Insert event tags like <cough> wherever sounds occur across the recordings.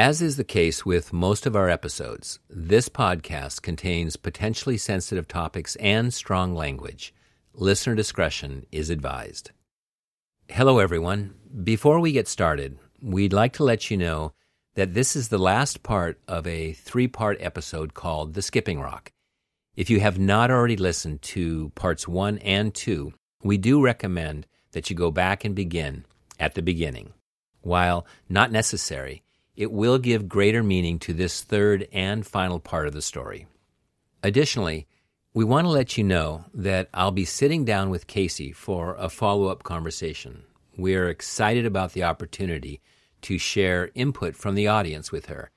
As is the case with most of our episodes, this podcast contains potentially sensitive topics and strong language. Listener discretion is advised. Hello, everyone. Before we get started, we'd like to let you know that this is the last part of a three part episode called The Skipping Rock. If you have not already listened to parts one and two, we do recommend that you go back and begin at the beginning. While not necessary, it will give greater meaning to this third and final part of the story. Additionally, we want to let you know that I'll be sitting down with Casey for a follow up conversation. We're excited about the opportunity to share input from the audience with her.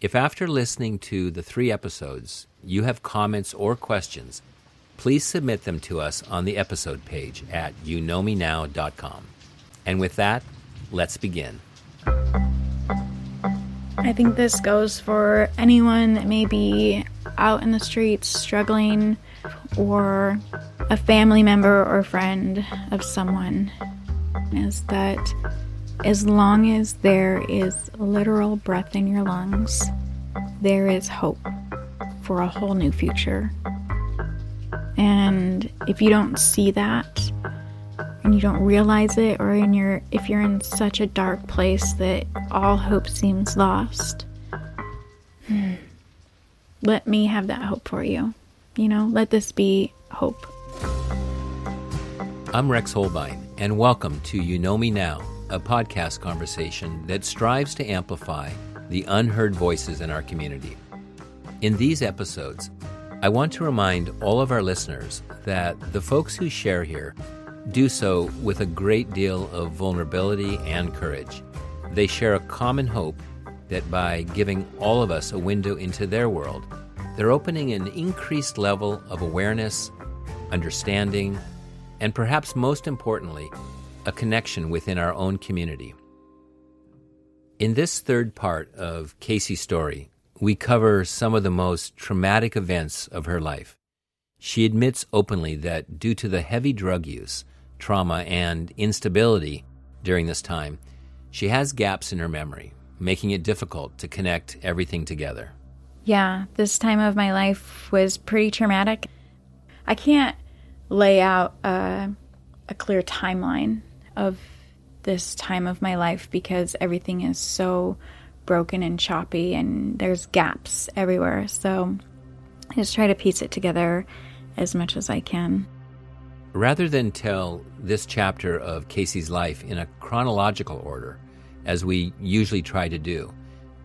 If after listening to the three episodes you have comments or questions, please submit them to us on the episode page at youknowmenow.com. And with that, let's begin. I think this goes for anyone that may be out in the streets struggling or a family member or friend of someone is that as long as there is literal breath in your lungs, there is hope for a whole new future. And if you don't see that, and you don't realize it or in your if you're in such a dark place that all hope seems lost. Hmm, let me have that hope for you. You know let this be hope. I'm Rex Hohlbein and welcome to you know me now a podcast conversation that strives to amplify the unheard voices in our community. In these episodes i want to remind all of our listeners that the folks who share here do so with a great deal of vulnerability and courage. They share a common hope that by giving all of us a window into their world, they're opening an increased level of awareness, understanding, and perhaps most importantly, a connection within our own community. In this third part of Casey's story, we cover some of the most traumatic events of her life. She admits openly that due to the heavy drug use, trauma, and instability during this time, she has gaps in her memory, making it difficult to connect everything together. Yeah, this time of my life was pretty traumatic. I can't lay out a, a clear timeline of this time of my life because everything is so broken and choppy and there's gaps everywhere. So I just try to piece it together as much as I can. Rather than tell this chapter of Casey's life in a chronological order, as we usually try to do,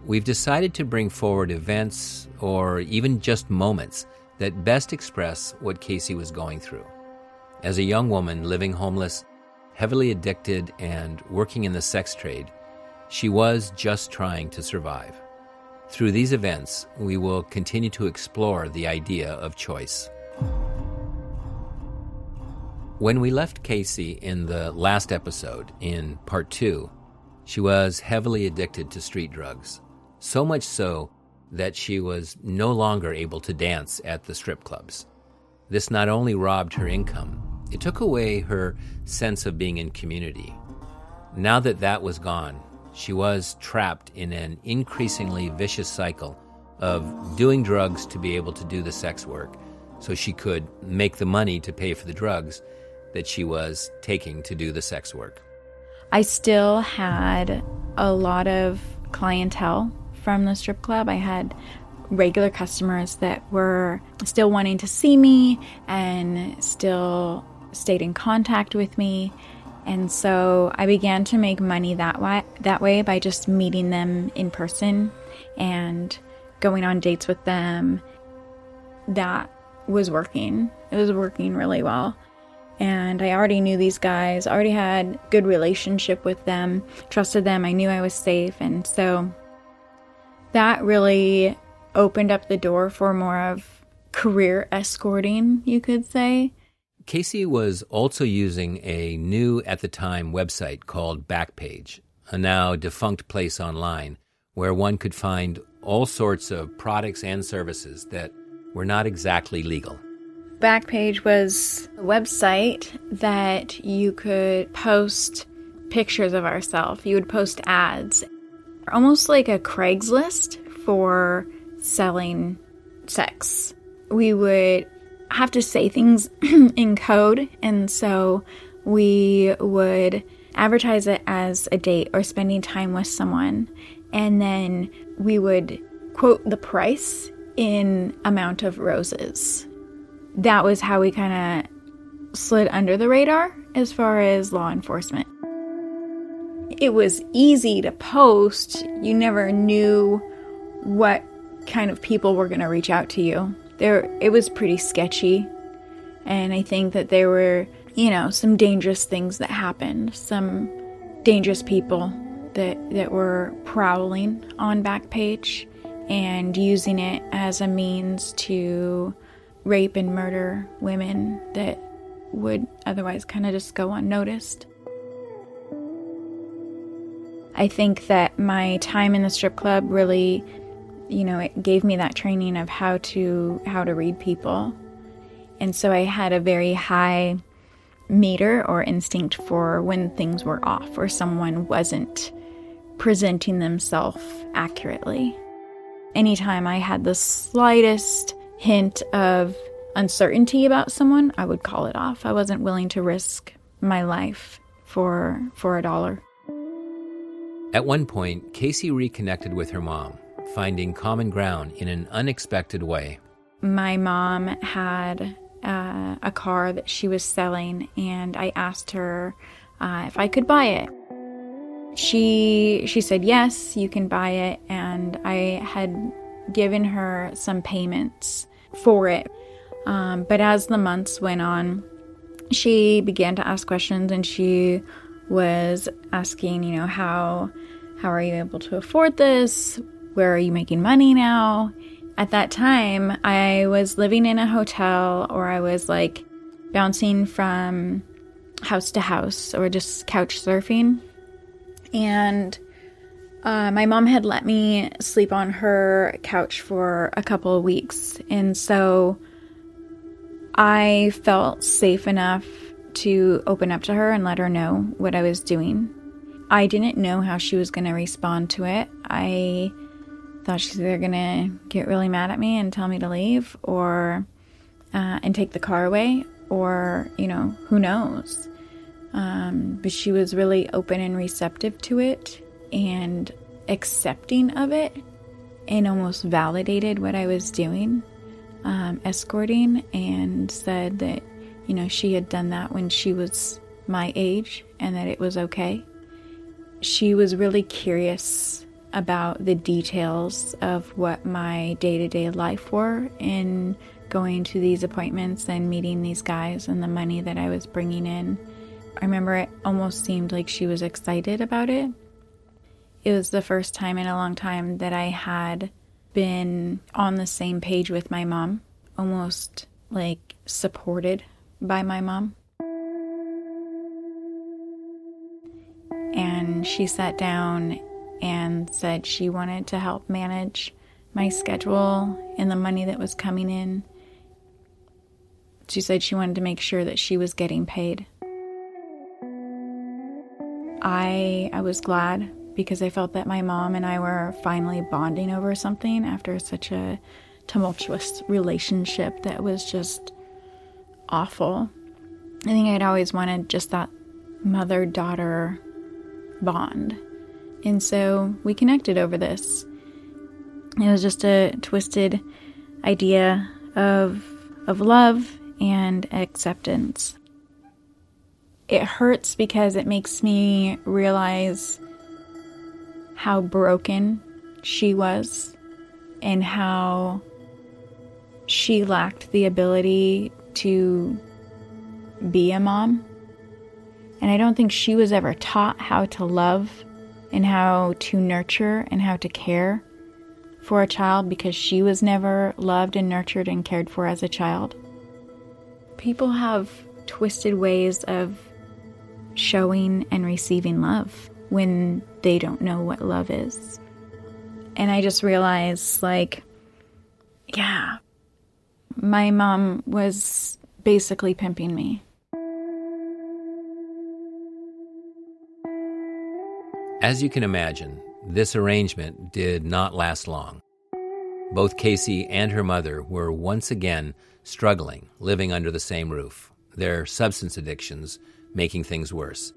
we've decided to bring forward events or even just moments that best express what Casey was going through. As a young woman living homeless, heavily addicted, and working in the sex trade, she was just trying to survive. Through these events, we will continue to explore the idea of choice. When we left Casey in the last episode, in part two, she was heavily addicted to street drugs. So much so that she was no longer able to dance at the strip clubs. This not only robbed her income, it took away her sense of being in community. Now that that was gone, she was trapped in an increasingly vicious cycle of doing drugs to be able to do the sex work so she could make the money to pay for the drugs that she was taking to do the sex work. I still had a lot of clientele from the strip club. I had regular customers that were still wanting to see me and still stayed in contact with me. And so I began to make money that way that way by just meeting them in person and going on dates with them. That was working. It was working really well and I already knew these guys, already had good relationship with them, trusted them, I knew I was safe, and so that really opened up the door for more of career escorting, you could say. Casey was also using a new at the time website called Backpage, a now defunct place online where one could find all sorts of products and services that were not exactly legal. Backpage was a website that you could post pictures of ourselves. You would post ads. almost like a Craigslist for selling sex. We would have to say things <clears throat> in code, and so we would advertise it as a date or spending time with someone, and then we would quote the price in amount of roses. That was how we kind of slid under the radar as far as law enforcement. It was easy to post, you never knew what kind of people were going to reach out to you. There it was pretty sketchy. And I think that there were, you know, some dangerous things that happened, some dangerous people that that were prowling on Backpage and using it as a means to rape and murder women that would otherwise kind of just go unnoticed. I think that my time in the strip club really, you know, it gave me that training of how to how to read people. And so I had a very high meter or instinct for when things were off or someone wasn't presenting themselves accurately. Anytime I had the slightest hint of uncertainty about someone, I would call it off. I wasn't willing to risk my life for for a dollar. At one point, Casey reconnected with her mom, finding common ground in an unexpected way. My mom had uh, a car that she was selling, and I asked her uh, if I could buy it. She she said yes, you can buy it, and I had given her some payments for it. Um, but as the months went on, she began to ask questions, and she was asking, you know, how how are you able to afford this? Where are you making money now? At that time, I was living in a hotel or I was like bouncing from house to house or just couch surfing. And uh, my mom had let me sleep on her couch for a couple of weeks. And so I felt safe enough to open up to her and let her know what I was doing. I didn't know how she was going to respond to it. I thought she's either going to get really mad at me and tell me to leave or uh, and take the car away or, you know, who knows. Um, but she was really open and receptive to it and accepting of it and almost validated what I was doing, um, escorting, and said that, you know, she had done that when she was my age and that it was okay. She was really curious about the details of what my day to day life were in going to these appointments and meeting these guys and the money that I was bringing in. I remember it almost seemed like she was excited about it. It was the first time in a long time that I had been on the same page with my mom, almost like supported by my mom. And she sat down and said she wanted to help manage my schedule and the money that was coming in. She said she wanted to make sure that she was getting paid. I I was glad because I felt that my mom and I were finally bonding over something after such a tumultuous relationship that was just awful. I think I'd always wanted just that mother daughter bond. And so we connected over this. It was just a twisted idea of of love and acceptance. It hurts because it makes me realize how broken she was and how she lacked the ability to be a mom. And I don't think she was ever taught how to love and how to nurture and how to care for a child because she was never loved and nurtured and cared for as a child. People have twisted ways of showing and receiving love when they don't know what love is. And I just realized, like, yeah, my mom was basically pimping me. As you can imagine, this arrangement did not last long. Both Casey and her mother were once again struggling, living under the same roof, their substance addictions making things worse.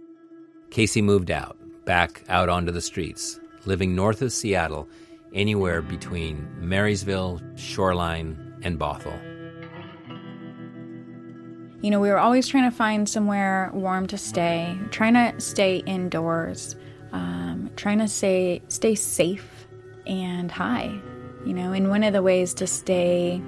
Casey moved out, back out onto the streets, living north of Seattle, anywhere between Marysville, Shoreline, and Bothell. You know, we were always trying to find somewhere warm to stay, trying to stay indoors, um, trying to stay stay safe and high. You know, and one of the ways to stay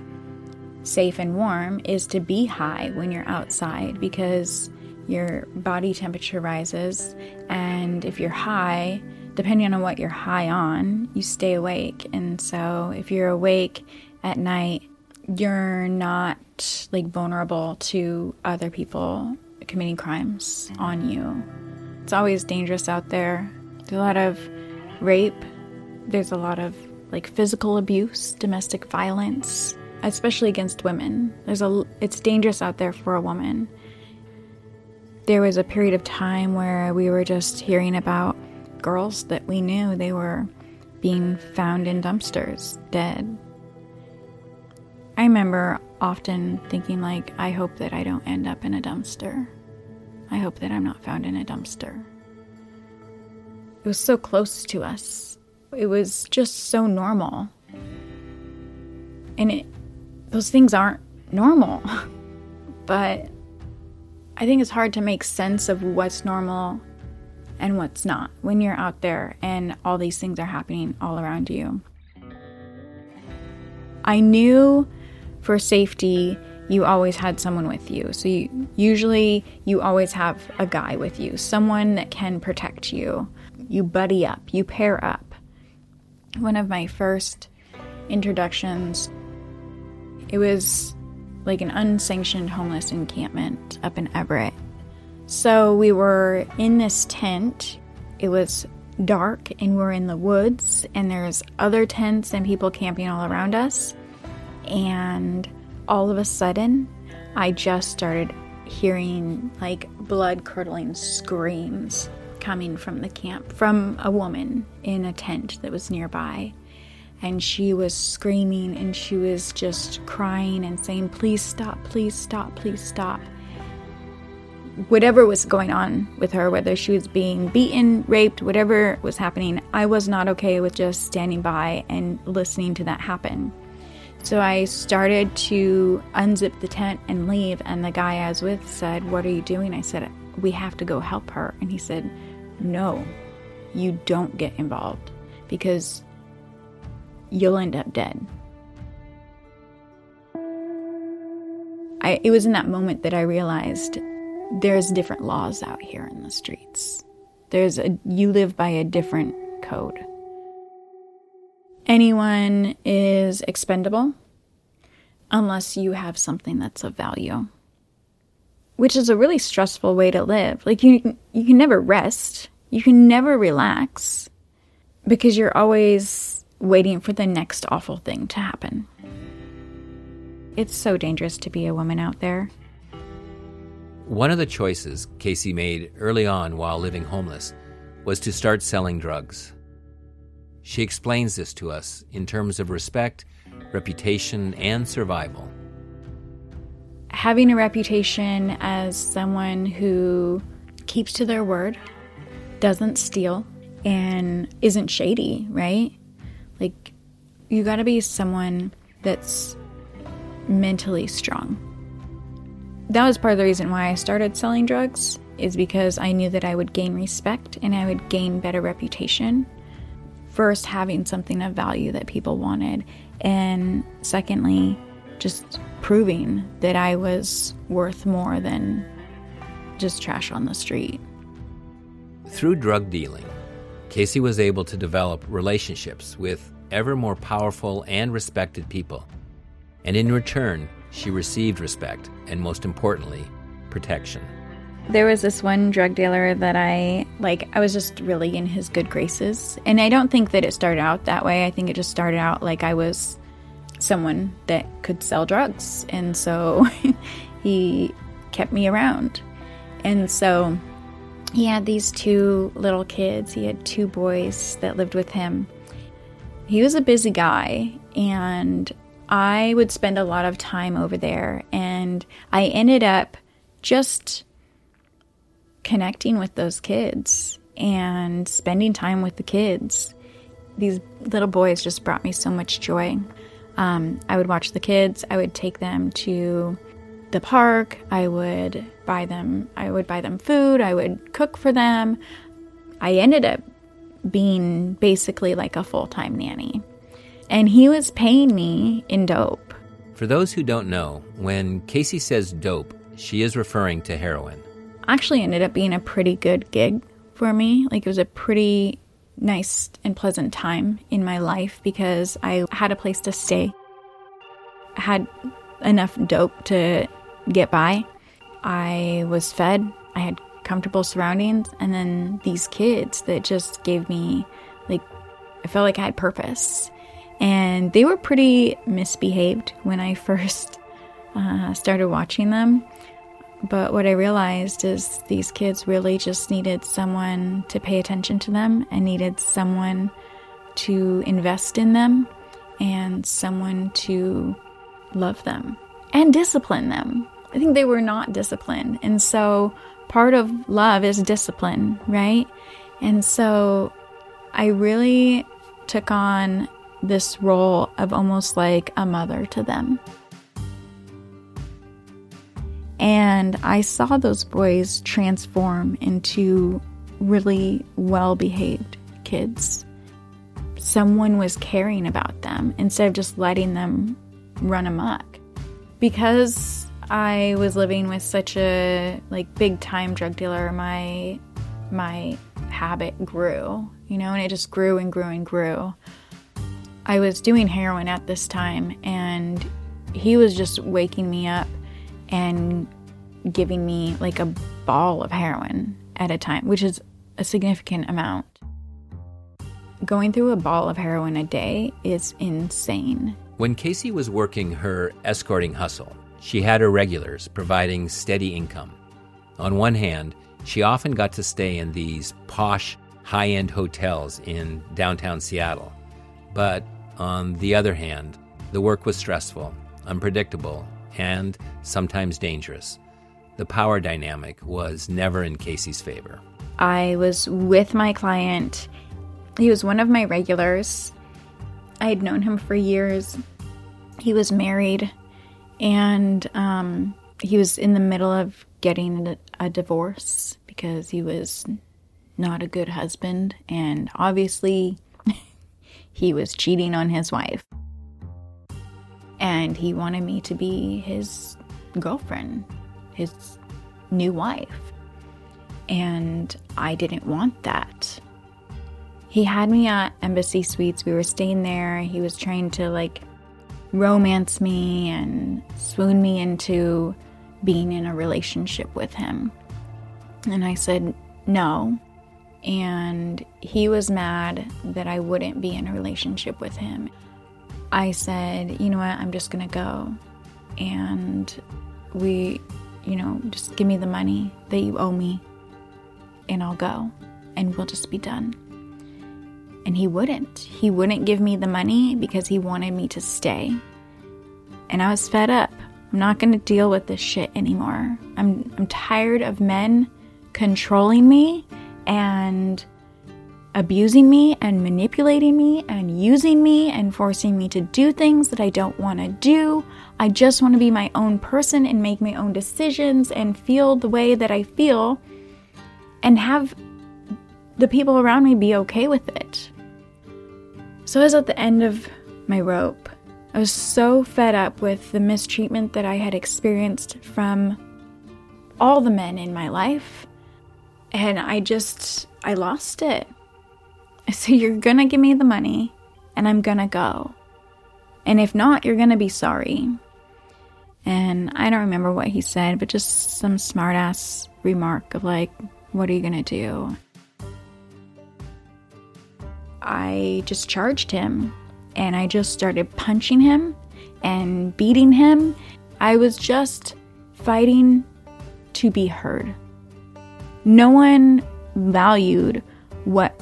safe and warm is to be high when you're outside because your body temperature rises, and if you're high, depending on what you're high on, you stay awake. And so if you're awake at night, you're not like vulnerable to other people committing crimes on mm-hmm. you. It's always dangerous out there. There's a lot of rape, there's a lot of like physical abuse, domestic violence, especially against women. There's a it's dangerous out there for a woman. There was a period of time where we were just hearing about girls that we knew they were being found in dumpsters dead. I remember often thinking like I hope that I don't end up in a dumpster. I hope that I'm not found in a dumpster. It was so close to us. It was just so normal. And it those things aren't normal. <laughs> but I think it's hard to make sense of what's normal and what's not when you're out there and all these things are happening all around you. I knew for safety you always had someone with you. So you, usually you always have a guy with you, someone that can protect you. You buddy up, you pair up. One of my first introductions it was like an unsanctioned homeless encampment up in Everett. So we were in this tent. It was dark and we're in the woods and there's other tents and people camping all around us. And all of a sudden, I just started hearing like blood curdling screams coming from the camp from a woman in a tent that was nearby and she was screaming and she was just crying and saying, Please stop, please stop, please stop. Whatever was going on with her, whether she was being beaten, raped, whatever was happening, I was not okay with just standing by and listening to that happen. So I started to unzip the tent and leave, and the guy I was with said, What are you doing? I said, We have to go help her. And he said, No, you don't get involved because you'll end up dead. I, it was in that moment that I realized there's different laws out here in the streets. There's a you live by a different code. Anyone is expendable unless you have something that's of value. Which is a really stressful way to live. Like you you can never rest. You can never relax because you're always waiting for the next awful thing to happen. It's so dangerous to be a woman out there. One of the choices Casey made early on while living homeless was to start selling drugs. She explains this to us in terms of respect, reputation, and survival. Having a reputation as someone who keeps to their word, doesn't steal, and isn't shady, right? Like, you gotta be someone that's mentally strong. That was part of the reason why I started selling drugs, is because I knew that I would gain respect and I would gain better reputation. First, having something of value that people wanted, and secondly, just proving that I was worth more than just trash on the street. Through drug dealing, Casey was able to develop relationships with ever more powerful and respected people. And in return, she received respect and, most importantly, protection. There was this one drug dealer that I like, I was just really in his good graces. And I don't think that it started out that way. I think it just started out like I was someone that could sell drugs. And so <laughs> he kept me around. And so he had these two little kids. He had two boys that lived with him. He was a busy guy, and I would spend a lot of time over there. And I ended up just connecting with those kids and spending time with the kids. These little boys just brought me so much joy. Um, I would watch the kids, I would take them to the park, I would buy them I would buy them food, I would cook for them. I ended up being basically like a full-time nanny. And he was paying me in dope. For those who don't know, when Casey says dope, she is referring to heroin. Actually ended up being a pretty good gig for me. Like it was a pretty nice and pleasant time in my life because I had a place to stay. I had enough dope to get by. I was fed. I had comfortable surroundings and then these kids that just gave me like I felt like I had purpose. And they were pretty misbehaved when I <laughs> first uh, started watching them. But what I realized is these kids really just needed someone to pay attention to them and needed someone to invest in them and someone to love them and discipline them. I think they were not disciplined. And so part of love is discipline, right? And so I really took on this role of almost like a mother to them. And I saw those boys transform into really well behaved kids. Someone was caring about them instead of just letting them run amok. Because I was living with such a like big time drug dealer, my my habit grew, you know, and it just grew and grew and grew. I was doing heroin at this time and he was just waking me up and giving me like a ball of heroin at a time, which is a significant amount. Going through a ball of heroin a day is insane. When Casey was working her escorting hustle, she had her regulars providing steady income. On one hand, she often got to stay in these posh, high end hotels in downtown Seattle. But on the other hand, the work was stressful, unpredictable, and sometimes dangerous. The power dynamic was never in Casey's favor. I was with my client. He was one of my regulars. I had known him for years. He was married, and um, he was in the middle of getting a, a divorce because he was not a good husband, and obviously, <laughs> he was cheating on his wife. And he wanted me to be his girlfriend his new wife. And I didn't want that. He had me at Embassy Suites. We were staying there. He was trying to like romance me and swoon me into being in a relationship with him. And I said no. And he was mad that I wouldn't be in a relationship with him. I said, you know what, I'm just gonna go. And we you know, just give me the money that you owe me and I'll go and we'll just be done. And he wouldn't. He wouldn't give me the money because he wanted me to stay. And I was fed up. I'm not going to deal with this shit anymore. I'm I'm tired of men controlling me and abusing me and manipulating me and using me and forcing me to do things that I don't want to do. I just want to be my own person and make my own decisions and feel the way that I feel and have the people around me be okay with it. So I was at the end of my rope. I was so fed up with the mistreatment that I had experienced from all the men in my life. And I just, I lost it. So you're gonna give me the money and I'm gonna go. And if not, you're gonna be sorry. And I don't remember what he said, but just some smartass remark of like, what are you gonna do? I just charged him and I just started punching him and beating him. I was just fighting to be heard. No one valued what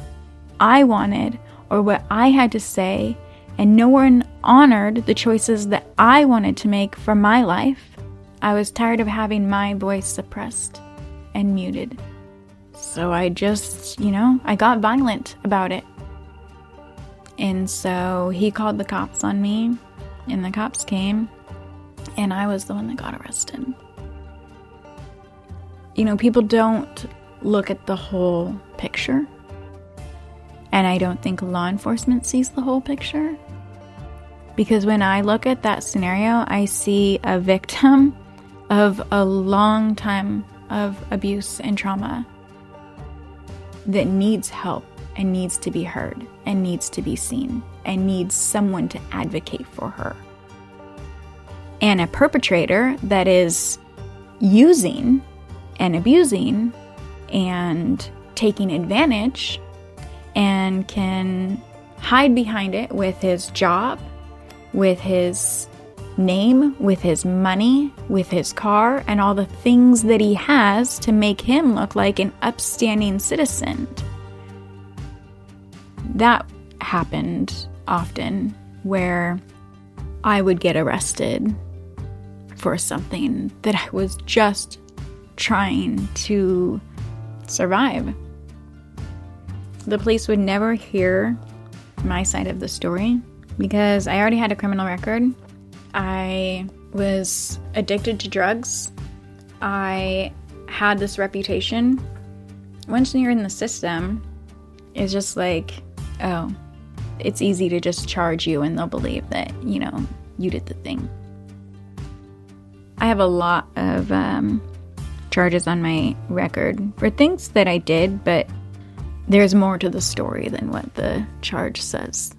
I wanted or what I had to say, and no one honored the choices that I wanted to make for my life. I was tired of having my voice suppressed and muted. So I just, you know, I got violent about it. And so he called the cops on me, and the cops came, and I was the one that got arrested. You know, people don't look at the whole picture. And I don't think law enforcement sees the whole picture. Because when I look at that scenario, I see a victim <laughs> of a long time of abuse and trauma that needs help and needs to be heard and needs to be seen and needs someone to advocate for her. And a perpetrator that is using and abusing and taking advantage and can hide behind it with his job, with his name, with his money, with his car, and all the things that he has to make him look like an upstanding citizen. That happened often where I would get arrested for something that I was just trying to survive. The police would never hear my side of the story because I already had a criminal record. I was addicted to drugs. I had this reputation. Once you're in the system, it's just like, oh, it's easy to just charge you and they'll believe that, you know, you did the thing. I have a lot of um, charges on my record for things that I did, but there's more to the story than what the charge says.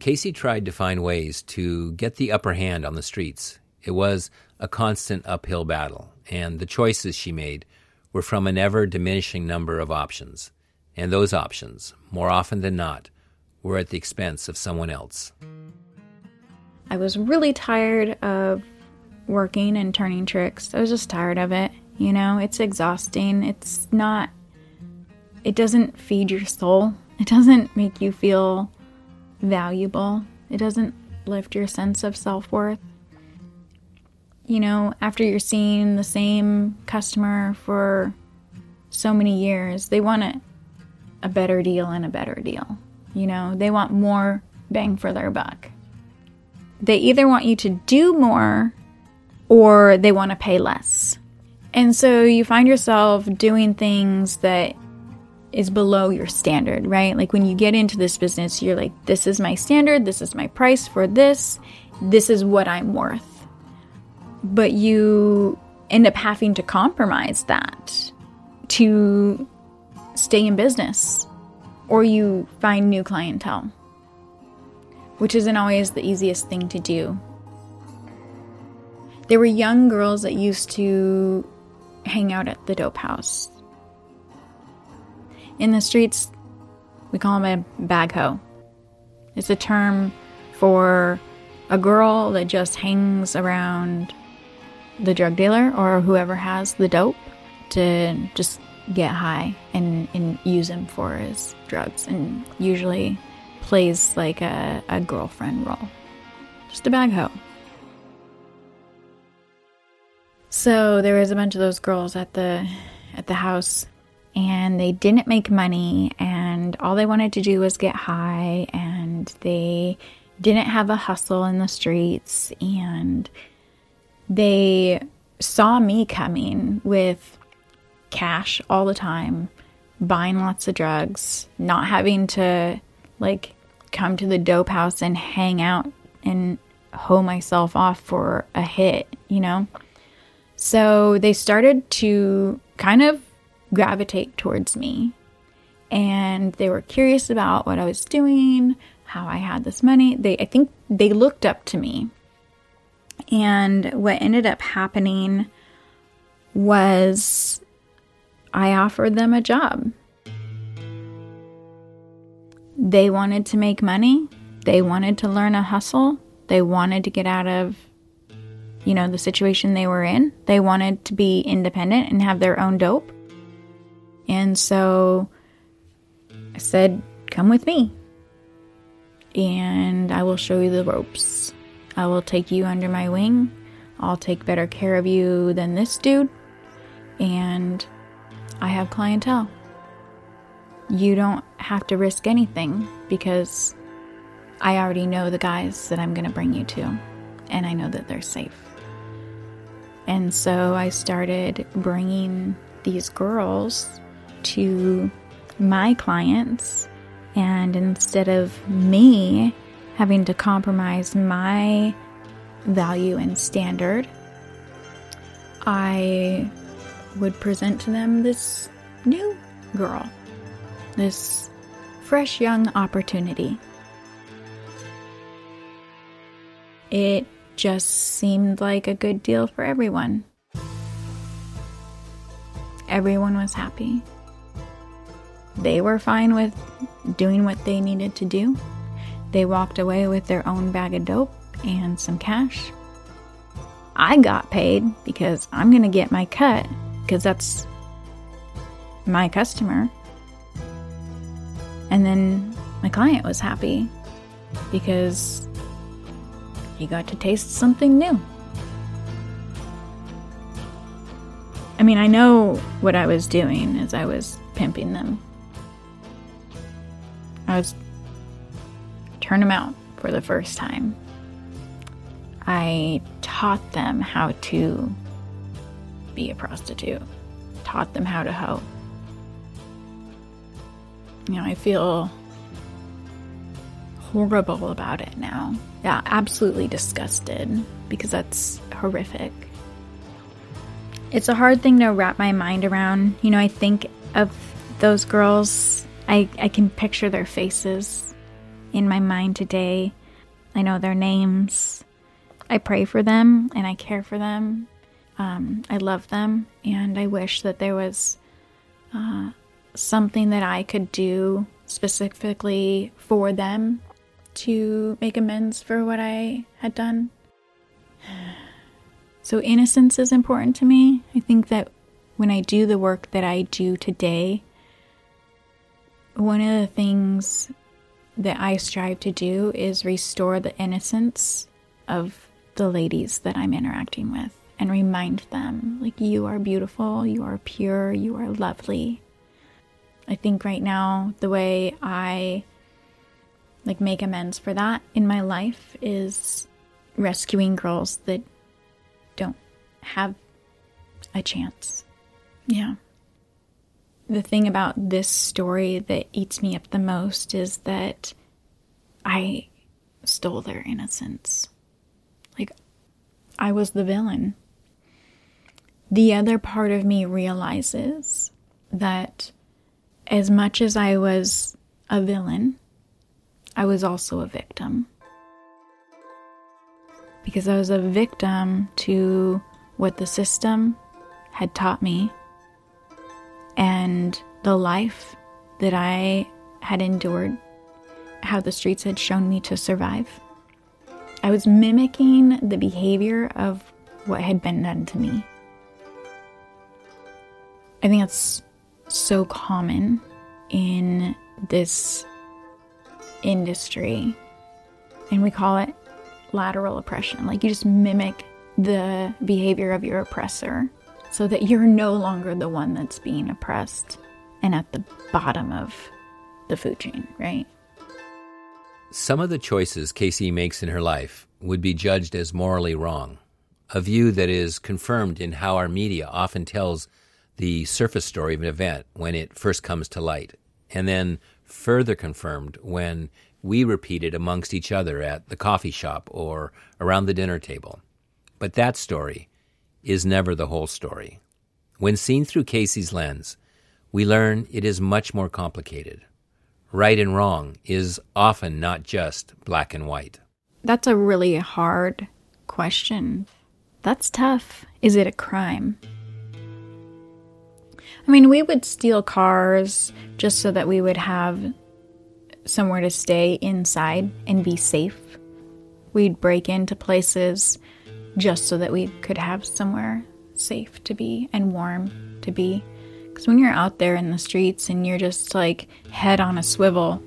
Casey tried to find ways to get the upper hand on the streets. It was a constant uphill battle, and the choices she made were from an ever diminishing number of options. And those options, more often than not, were at the expense of someone else. I was really tired of working and turning tricks. I was just tired of it. You know, it's exhausting. It's not, it doesn't feed your soul. It doesn't make you feel valuable. It doesn't lift your sense of self worth. You know, after you're seeing the same customer for so many years, they want a, a better deal and a better deal. You know, they want more bang for their buck. They either want you to do more or they want to pay less. And so you find yourself doing things that is below your standard, right? Like when you get into this business, you're like, this is my standard, this is my price for this, this is what I'm worth. But you end up having to compromise that to stay in business, or you find new clientele, which isn't always the easiest thing to do. There were young girls that used to hang out at the dope house. In the streets, we call them a bag hoe. It's a term for a girl that just hangs around the drug dealer or whoever has the dope to just get high and, and use him for his drugs and usually plays like a, a girlfriend role. Just a bag hoe. So there was a bunch of those girls at the at the house and they didn't make money and all they wanted to do was get high and they didn't have a hustle in the streets and they saw me coming with cash all the time, buying lots of drugs, not having to like come to the dope house and hang out and hoe myself off for a hit, you know? So they started to kind of gravitate towards me. And they were curious about what I was doing, how I had this money. They I think they looked up to me. And what ended up happening was I offered them a job. They wanted to make money. They wanted to learn a hustle. They wanted to get out of you know, the situation they were in. They wanted to be independent and have their own dope. And so I said, Come with me, and I will show you the ropes. I will take you under my wing. I'll take better care of you than this dude. And I have clientele. You don't have to risk anything because I already know the guys that I'm going to bring you to, and I know that they're safe. And so I started bringing these girls to my clients, and instead of me having to compromise my value and standard, I would present to them this new girl, this fresh young opportunity. It just seemed like a good deal for everyone. Everyone was happy. They were fine with doing what they needed to do. They walked away with their own bag of dope and some cash. I got paid because I'm going to get my cut because that's my customer. And then my client was happy because he got to taste something new. I mean, I know what I was doing as I was pimping them. I was turn them out for the first time. I taught them how to be a prostitute, taught them how to hoe. You know, I feel horrible about it now. Yeah, absolutely disgusted because that's horrific. It's a hard thing to wrap my mind around. You know, I think of those girls, I, I can picture their faces in my mind today. I know their names. I pray for them and I care for them. Um, I love them, and I wish that there was uh, something that I could do specifically for them to make amends for what I had done. <sighs> So, innocence is important to me. I think that when I do the work that I do today, one of the things that I strive to do is restore the innocence of the ladies that I'm interacting with and remind them like you are beautiful, you are pure, you are lovely. I think right now the way I like make amends for that in my life is rescuing girls that don't have a chance. Yeah. The thing about this story that eats me up the most is that I stole their innocence. Like, I was the villain. The other part of me realizes that as much as I was a villain, I was also a victim. Because I was a victim to what the system had taught me and the life that I had endured, how the streets had shown me to survive. I was mimicking the behavior of what had been done to me. I think it's so common in this industry, and we call it lateral oppression. Like you just mimic the behavior of your oppressor so that you're no longer the one that's being oppressed and at the bottom of the food chain, right? Some of the choices Casey makes in her life would be judged as morally wrong, a view that is confirmed in how our media often tells the surface story of an event when it first comes to light, and then further confirmed when we repeat it amongst each other at the coffee shop or around the dinner table. But that story is never the whole story. When seen through Casey's lens, we learn it is much more complicated. Right and wrong is often not just black and white. That's a really hard question. That's tough. Is it a crime? I mean, we would steal cars just so that we would have somewhere to stay inside and be safe. We'd break into places just so that we could have somewhere safe to be and warm to be. Because when you're out there in the streets and you're just like head on a swivel,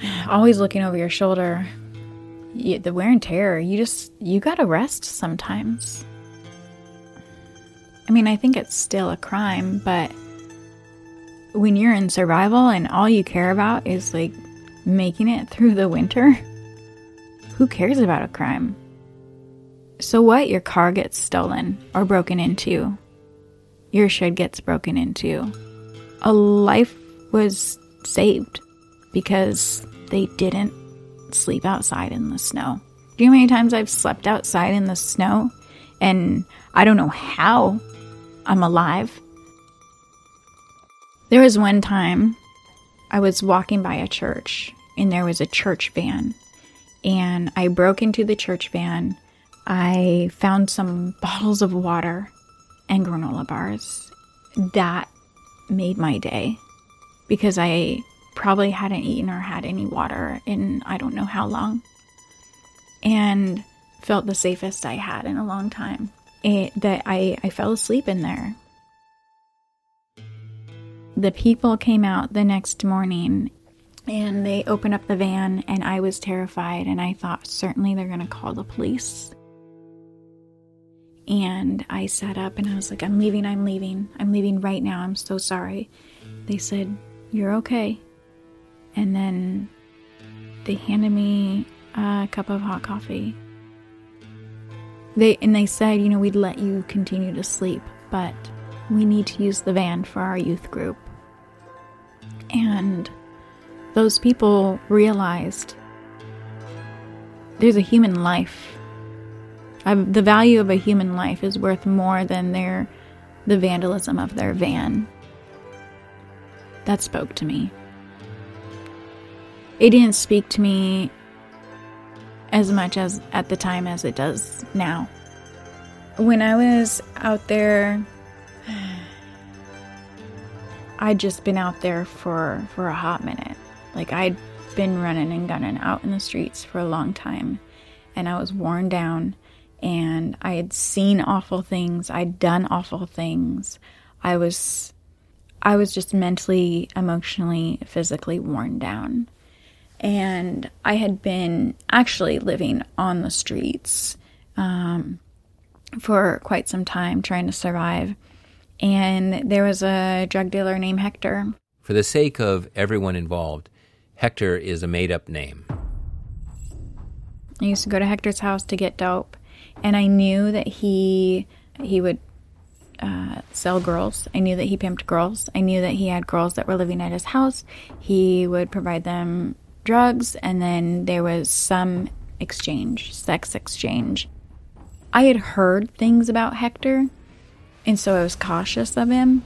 <sighs> always looking over your shoulder, you, the wear and tear, you just, you gotta rest sometimes. I mean, I think it's still a crime, but when you're in survival and all you care about is like making it through the winter, who cares about a crime? So what? Your car gets stolen or broken into your shed gets broken into. A life was saved because they didn't sleep outside in the snow. Do you know how many times I've slept outside in the snow and I don't know how I'm alive? There was one time I was walking by a church and there was a church van and I broke into the church van. I found some bottles of water and granola bars. That made my day because I probably hadn't eaten or had any water in I don't know how long. And felt the safest I had in a long time. It, that I, I fell asleep in there. The people came out the next morning and they opened up the van, and I was terrified. And I thought, certainly they're going to call the police. And I sat up and I was like, I'm leaving, I'm leaving, I'm leaving right now, I'm so sorry. They said, You're okay. And then they handed me a cup of hot coffee. They and they said, you know, we'd let you continue to sleep, but we need to use the van for our youth group. And those people realized there's a human life the value of a human life is worth more than their the vandalism of their van. That spoke to me. It didn't speak to me as much as at the time as it does now. When I was out there <sighs> I'd just been out there for for a hot minute. Like I'd been running and gunning out in the streets for a long time and I was worn down and I had seen awful things, I'd done awful things. I was I was just mentally, emotionally, physically worn down. And I had been actually living on the streets um, for quite some time, trying to survive. And there was a drug dealer named Hector. For the sake of everyone involved, Hector is a made up name. I used to go to Hector's house to get dope and I knew that he he would uh, sell girls. I knew that he pimped girls. I knew that he had girls that were living at his house. He would provide them drugs, and then there was some exchange, sex exchange. I had heard things about Hector, and so I was cautious of him.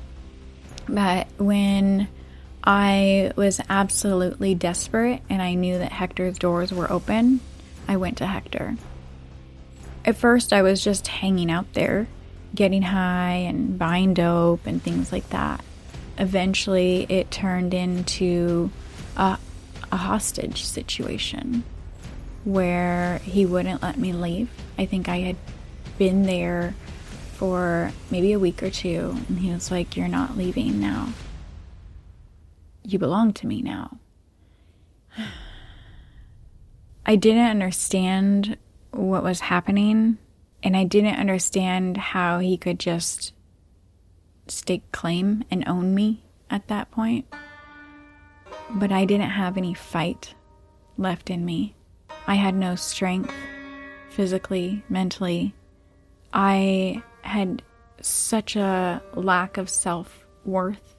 But when I was absolutely desperate and I knew that Hector's doors were open, I went to Hector. At first, I was just hanging out there, getting high and buying dope and things like that. Eventually, it turned into a, a hostage situation where he wouldn't let me leave. I think I had been there for maybe a week or two, and he was like, You're not leaving now. You belong to me now. <sighs> I didn't understand what was happening, and I didn't understand how he could just stake claim and own me at that point. But I didn't have any fight left in me. I had no strength physically, mentally. I had such a lack of self worth.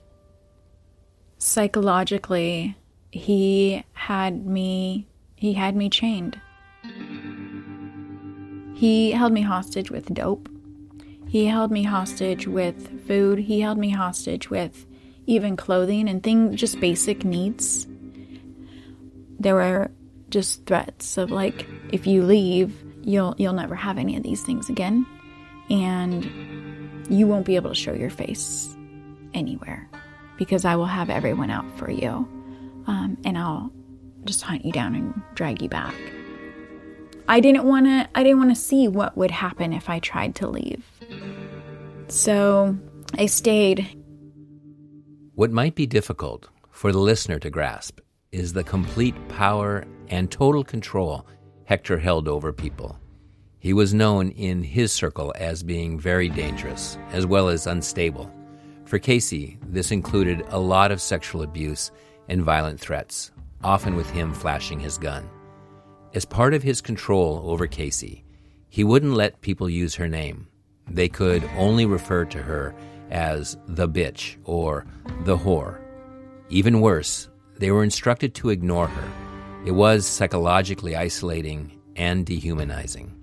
Psychologically, he had me he had me chained. He held me hostage with dope. He held me hostage with food. He held me hostage with even clothing and things, just basic needs. There were just threats of like, if you leave, you'll you'll never have any of these things again, and you won't be able to show your face anywhere because I will have everyone out for you, um, and I'll just hunt you down and drag you back. I didn't want to I didn't want to see what would happen if I tried to leave. So, I stayed What might be difficult for the listener to grasp is the complete power and total control Hector held over people. He was known in his circle as being very dangerous, as well as unstable. For Casey, this included a lot of sexual abuse and violent threats, often with him flashing his gun. As part of his control over Casey, he wouldn't let people use her name. They could only refer to her as the bitch or the whore. Even worse, they were instructed to ignore her. It was psychologically isolating and dehumanizing.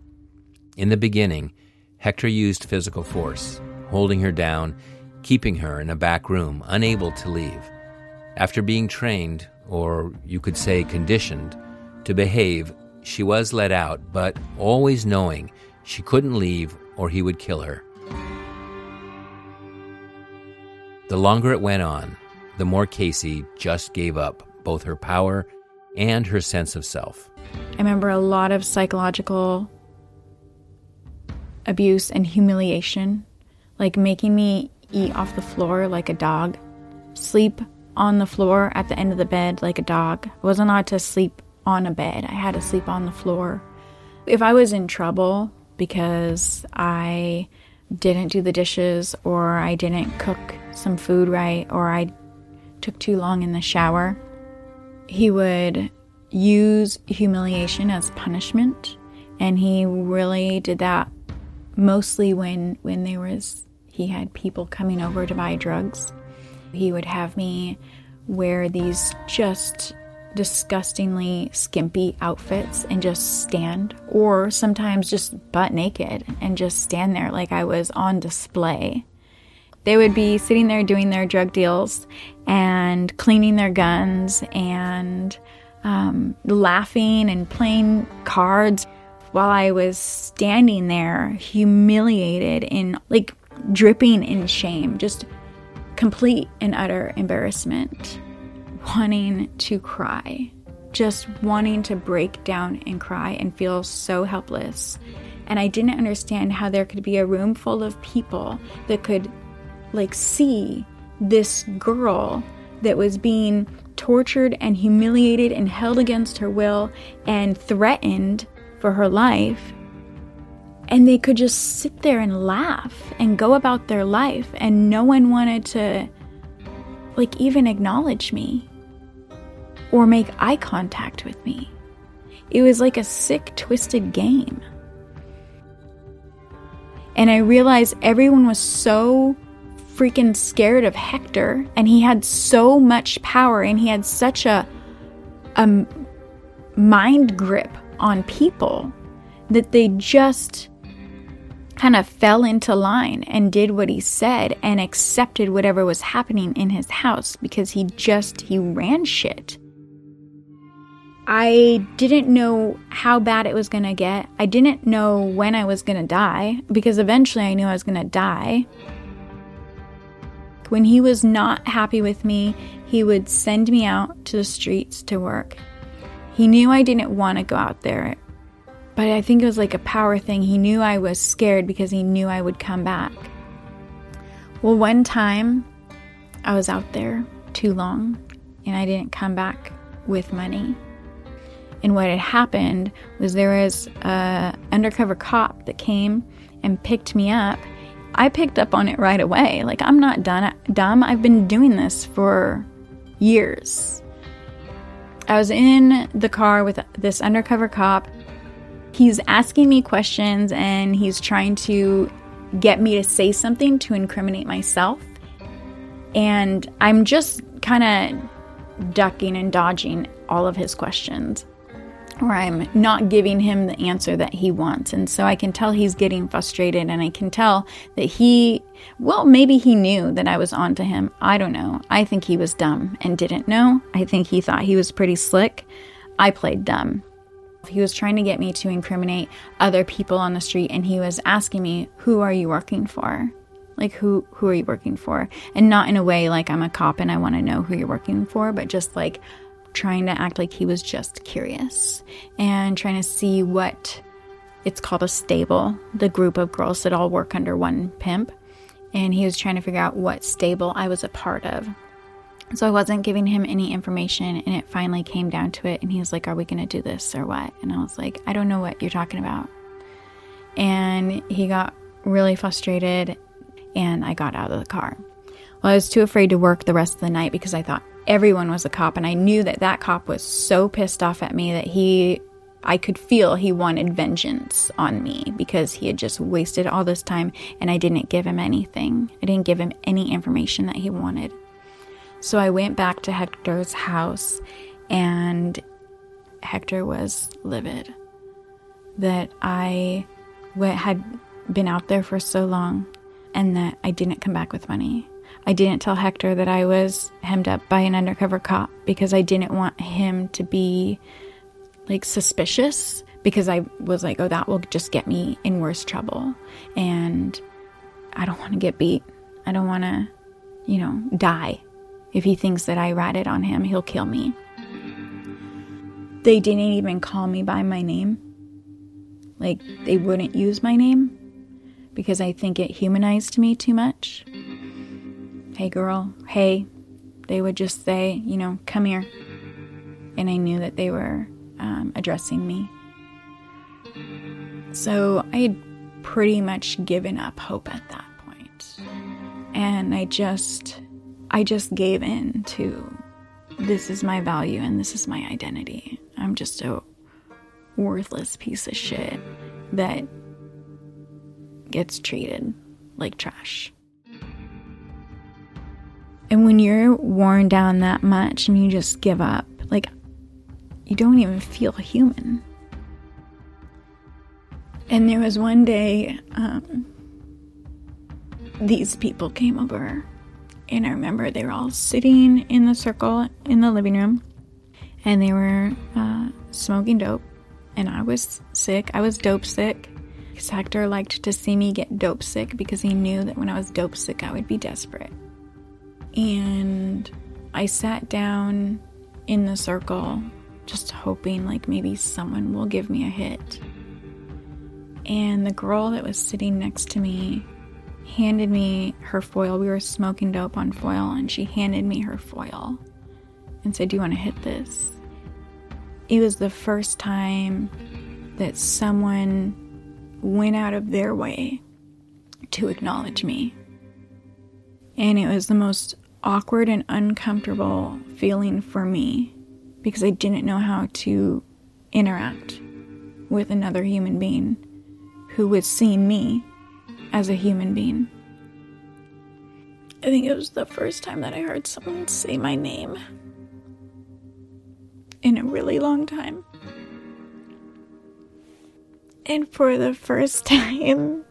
In the beginning, Hector used physical force, holding her down, keeping her in a back room, unable to leave. After being trained, or you could say conditioned, to behave, she was let out, but always knowing she couldn't leave or he would kill her. The longer it went on, the more Casey just gave up both her power and her sense of self. I remember a lot of psychological abuse and humiliation, like making me eat off the floor like a dog, sleep on the floor at the end of the bed like a dog. I wasn't allowed to sleep on a bed, I had to sleep on the floor. If I was in trouble because I didn't do the dishes or I didn't cook some food right or I took too long in the shower. He would use humiliation as punishment and he really did that mostly when when there was he had people coming over to buy drugs. He would have me wear these just disgustingly skimpy outfits and just stand, or sometimes just butt naked and just stand there like I was on display. They would be sitting there doing their drug deals and cleaning their guns and um, laughing and playing cards while I was standing there, humiliated and like dripping in shame, just complete and utter embarrassment wanting to cry, just wanting to break down and cry and feel so helpless. And I didn't understand how there could be a room full of people that could like see this girl that was being tortured and humiliated and held against her will and threatened for her life. And they could just sit there and laugh and go about their life, and no one wanted to, like, even acknowledge me or make eye contact with me. It was like a sick, twisted game. And I realized everyone was so freaking scared of Hector, and he had so much power, and he had such a, a mind grip on people that they just kind of fell into line and did what he said and accepted whatever was happening in his house because he just he ran shit I didn't know how bad it was going to get. I didn't know when I was going to die because eventually I knew I was going to die. When he was not happy with me, he would send me out to the streets to work. He knew I didn't want to go out there, but I think it was like a power thing. He knew I was scared because he knew I would come back. Well, one time I was out there too long and I didn't come back with money. And what had happened was there was a undercover cop that came and picked me up. I picked up on it right away. Like I'm not done dumb. I've been doing this for years. I was in the car with this undercover cop. He's asking me questions and he's trying to get me to say something to incriminate myself. And I'm just kind of ducking and dodging all of his questions or I'm not giving him the answer that he wants. And so I can tell he's getting frustrated and I can tell that he, well, maybe he knew that I was onto him. I don't know. I think he was dumb and didn't know. I think he thought he was pretty slick. I played dumb. He was trying to get me to incriminate other people on the street and he was asking me, "Who are you working for?" Like who who are you working for? And not in a way like I'm a cop and I want to know who you're working for, but just like trying to act like he was just curious and trying to see what it's called a stable, the group of girls that all work under one pimp. And he was trying to figure out what stable I was a part of. So I wasn't giving him any information, and it finally came down to it. And he was like, Are we going to do this or what? And I was like, I don't know what you're talking about. And he got really frustrated, and I got out of the car. Well, I was too afraid to work the rest of the night because I thought everyone was a cop, and I knew that that cop was so pissed off at me that he I could feel he wanted vengeance on me because he had just wasted all this time and I didn't give him anything. I didn't give him any information that he wanted. So I went back to Hector's house and Hector was livid that I had been out there for so long and that I didn't come back with money. I didn't tell Hector that I was hemmed up by an undercover cop because I didn't want him to be like suspicious because I was like, oh, that will just get me in worse trouble. And I don't want to get beat. I don't want to, you know, die. If he thinks that I ratted on him, he'll kill me. They didn't even call me by my name. Like, they wouldn't use my name because I think it humanized me too much. Hey, girl. Hey. They would just say, you know, come here. And I knew that they were um, addressing me. So I had pretty much given up hope at that point. And I just I just gave in to this is my value and this is my identity. I'm just a worthless piece of shit that gets treated like trash. And when you're worn down that much and you just give up, like you don't even feel human. And there was one day, um, these people came over, and I remember they were all sitting in the circle in the living room, and they were uh, smoking dope. And I was sick. I was dope sick. Hector liked to see me get dope sick because he knew that when I was dope sick, I would be desperate. And I sat down in the circle just hoping like maybe someone will give me a hit. And the girl that was sitting next to me handed me her foil. We were smoking dope on foil, and she handed me her foil and said, Do you want to hit this? It was the first time that someone went out of their way to acknowledge me. And it was the most awkward and uncomfortable feeling for me because I didn't know how to interact with another human being who was seeing me as a human being. I think it was the first time that I heard someone say my name in a really long time. And for the first <laughs> time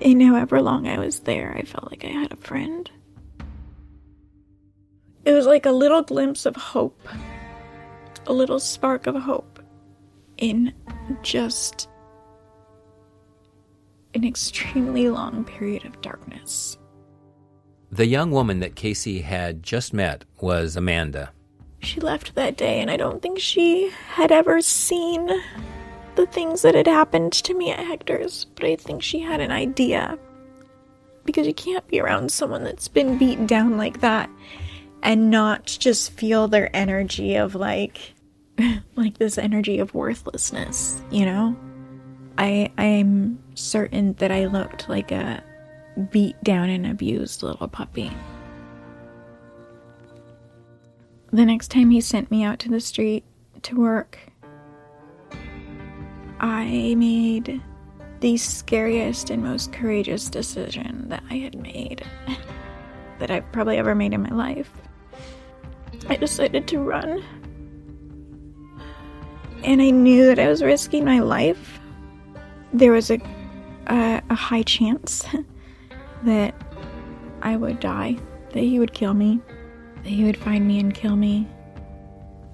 in however long I was there, I felt like I had a friend. It was like a little glimpse of hope a little spark of hope in just an extremely long period of darkness. The young woman that Casey had just met was Amanda. She left that day, and I don't think she had ever seen the things that had happened to me at Hector's, but I think she had an idea. Because you can't be around someone that's been beaten down like that and not just feel their energy of like <laughs> like this energy of worthlessness, you know? I I'm certain that I looked like a beat down and abused little puppy. The next time he sent me out to the street to work, I made the scariest and most courageous decision that I had made, <laughs> that I've probably ever made in my life. I decided to run and I knew that I was risking my life, there was a, a, high chance <laughs> that I would die, that he would kill me, that he would find me and kill me.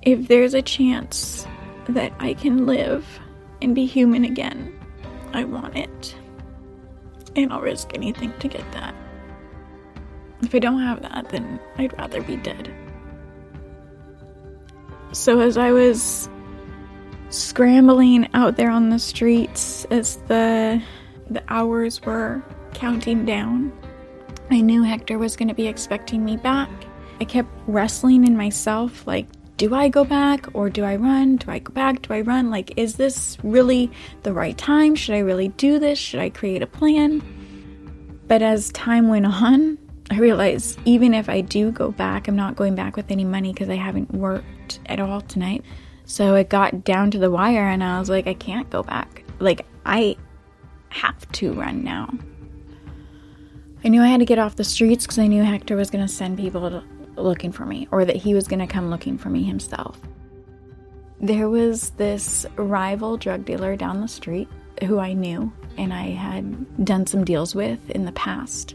If there's a chance that I can live and be human again, I want it. And I'll risk anything to get that. If I don't have that, then I'd rather be dead. So, as I was scrambling out there on the streets as the the hours were counting down. I knew Hector was going to be expecting me back I kept wrestling in myself like, do I go back or do I run? Do I go back? Do I run? Like, is this really the right time? Should I really do this? Should I create a plan? But as time went on, I realized even if I do go back, I'm not going back with any money because I haven't worked at all tonight. So it got down to the wire and I was like, I can't go back. Like, I have to run now. I knew I had to get off the streets because I knew Hector was going to send people to, looking for me or that he was going to come looking for me himself. There was this rival drug dealer down the street who I knew and I had done some deals with in the past.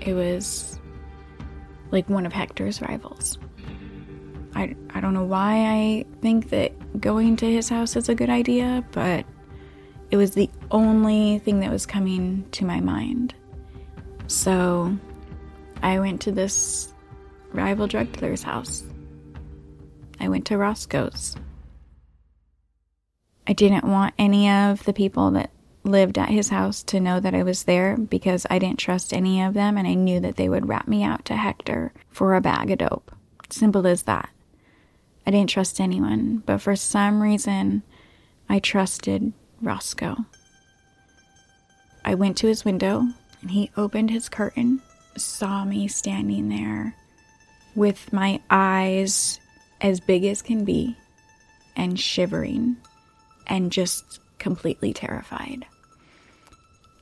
It was like one of Hector's rivals. I, I don't know why I think that going to his house is a good idea, but it was the only thing that was coming to my mind. So I went to this rival drug dealer's house. I went to Roscoe's. I didn't want any of the people that lived at his house to know that I was there because I didn't trust any of them and I knew that they would rat me out to Hector for a bag of dope. Simple as that. I didn't trust anyone, but for some reason, I trusted Roscoe. I went to his window and he opened his curtain, saw me standing there with my eyes as big as can be and shivering and just completely terrified.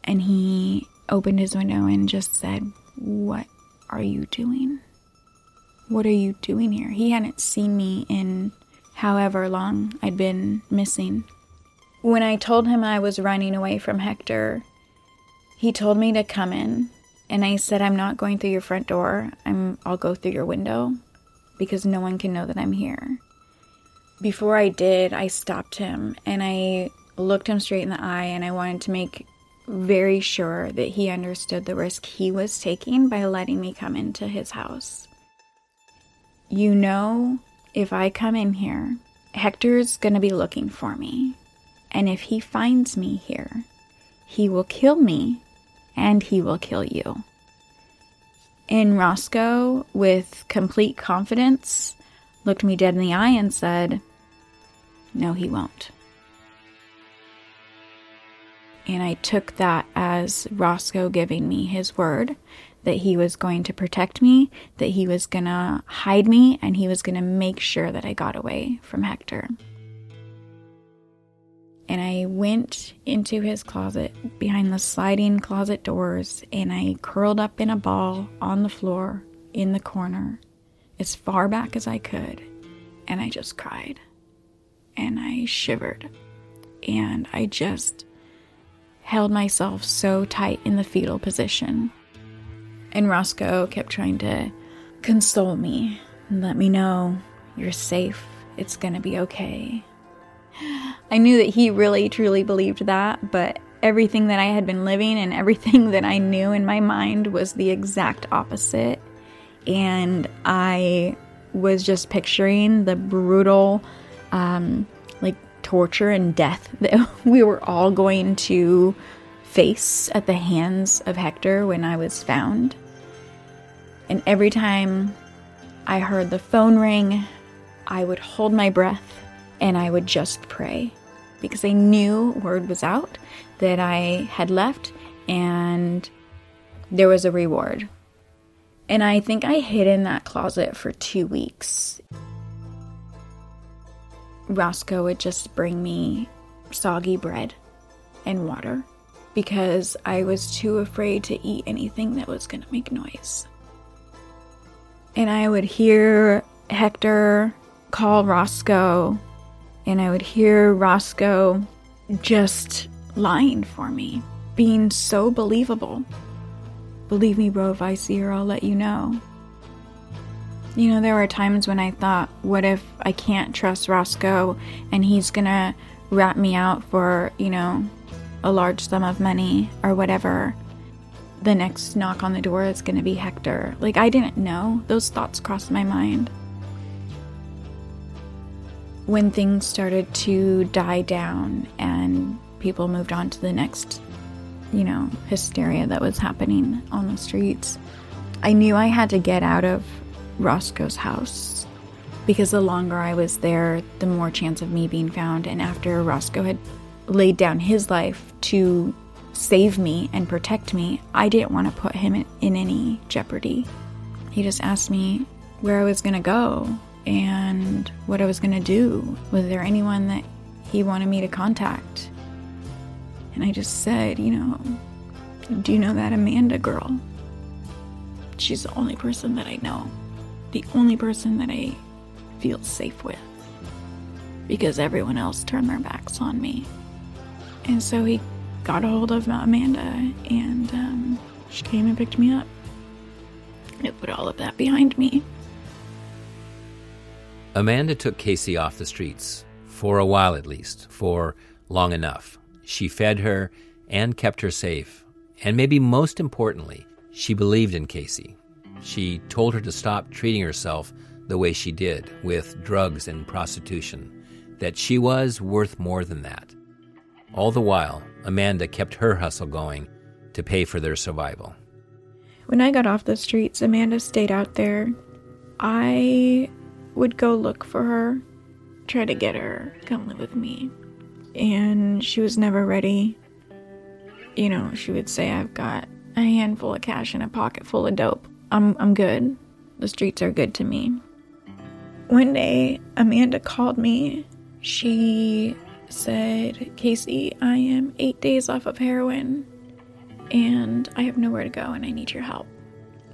And he opened his window and just said, What are you doing? What are you doing here? He hadn't seen me in however long I'd been missing. When I told him I was running away from Hector, he told me to come in, and I said, I'm not going through your front door. I'm, I'll go through your window because no one can know that I'm here. Before I did, I stopped him and I looked him straight in the eye and I wanted to make very sure that he understood the risk he was taking by letting me come into his house. You know, if I come in here, Hector's going to be looking for me. And if he finds me here, he will kill me and he will kill you. And Roscoe, with complete confidence, looked me dead in the eye and said, No, he won't. And I took that as Roscoe giving me his word that he was going to protect me, that he was going to hide me, and he was going to make sure that I got away from Hector. And I went into his closet behind the sliding closet doors and I curled up in a ball on the floor in the corner as far back as I could and I just cried. And I shivered. And I just held myself so tight in the fetal position. And Roscoe kept trying to console me and let me know you're safe, it's gonna be okay. I knew that he really truly believed that, but everything that I had been living and everything <laughs> that I knew in my mind was the exact opposite. And I was just picturing the brutal, um, like torture and death <laughs> that we were all going to face at the hands of Hector when I was found. And every time I heard the phone ring, I would hold my breath and I would just pray because I knew word was out that I had left and there was a reward. And I think I hid in that closet for two weeks. Roscoe would just bring me soggy bread and water because I was too afraid to eat anything that was going to make noise. And I would hear Hector call Roscoe and I would hear Roscoe just lying for me, being so believable. Believe me, bro, if I see her, I'll let you know. You know, there were times when I thought, what if I can't trust Roscoe and he's gonna rat me out for, you know, a large sum of money or whatever? The next knock on the door is gonna be Hector. Like, I didn't know. Those thoughts crossed my mind when things started to die down and people moved on to the next, you know, hysteria that was happening on the streets, I knew I had to get out of Roscoe's house because the longer I was there, the more chance of me being found. And after Roscoe had laid down his life to save me and protect me, I didn't want to put him in, any jeopardy. He just asked me where I was going to go and what I was going to do. Was there anyone that he wanted me to contact? And I just said, you know, do you know that Amanda girl? She's the only person that I know. The only person that I feel safe with. Because everyone else turned their backs on me. And so he got a hold of Amanda and um, she came and picked me up. It put all of that behind me. Amanda took Casey off the streets, for a while at least, for long enough. She fed her and kept her safe. And maybe most importantly, she believed in Casey. She told her to stop treating herself the way she did, with drugs and prostitution, that she was worth more than that. All the while, Amanda kept her hustle going to pay for their survival. When I got off the streets, Amanda stayed out there. I would go look for her, try to get her come live with me. And she was never ready. You know, she would say, I've got a handful of cash and a pocket full of dope. I'm, I'm good. The streets are good to me. One day, Amanda called me. She said, Casey, I am eight days off of heroin and I have nowhere to go and I need your help.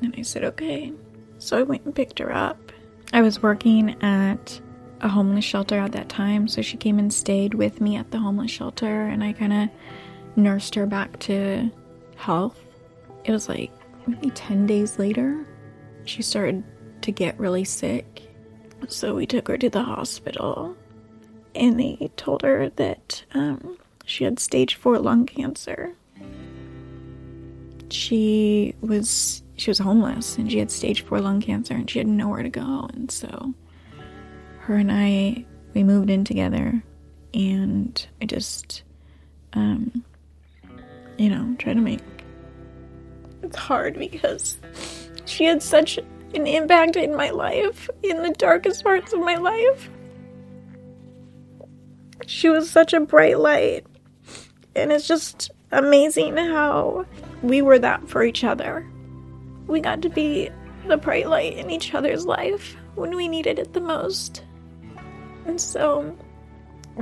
And I said, okay. So I went and picked her up. I was working at a homeless shelter at that time, so she came and stayed with me at the homeless shelter and I kind of nursed her back to health. It was like maybe 10 days later, she started to get really sick. So we took her to the hospital and they told her that um, she had stage four lung cancer. She was she was homeless and she had stage four lung cancer and she had nowhere to go and so her and I we moved in together and I just um you know try to make it's hard because she had such an impact in my life in the darkest parts of my life she was such a bright light. And it's just amazing how we were that for each other. We got to be the bright light in each other's life when we needed it the most. And so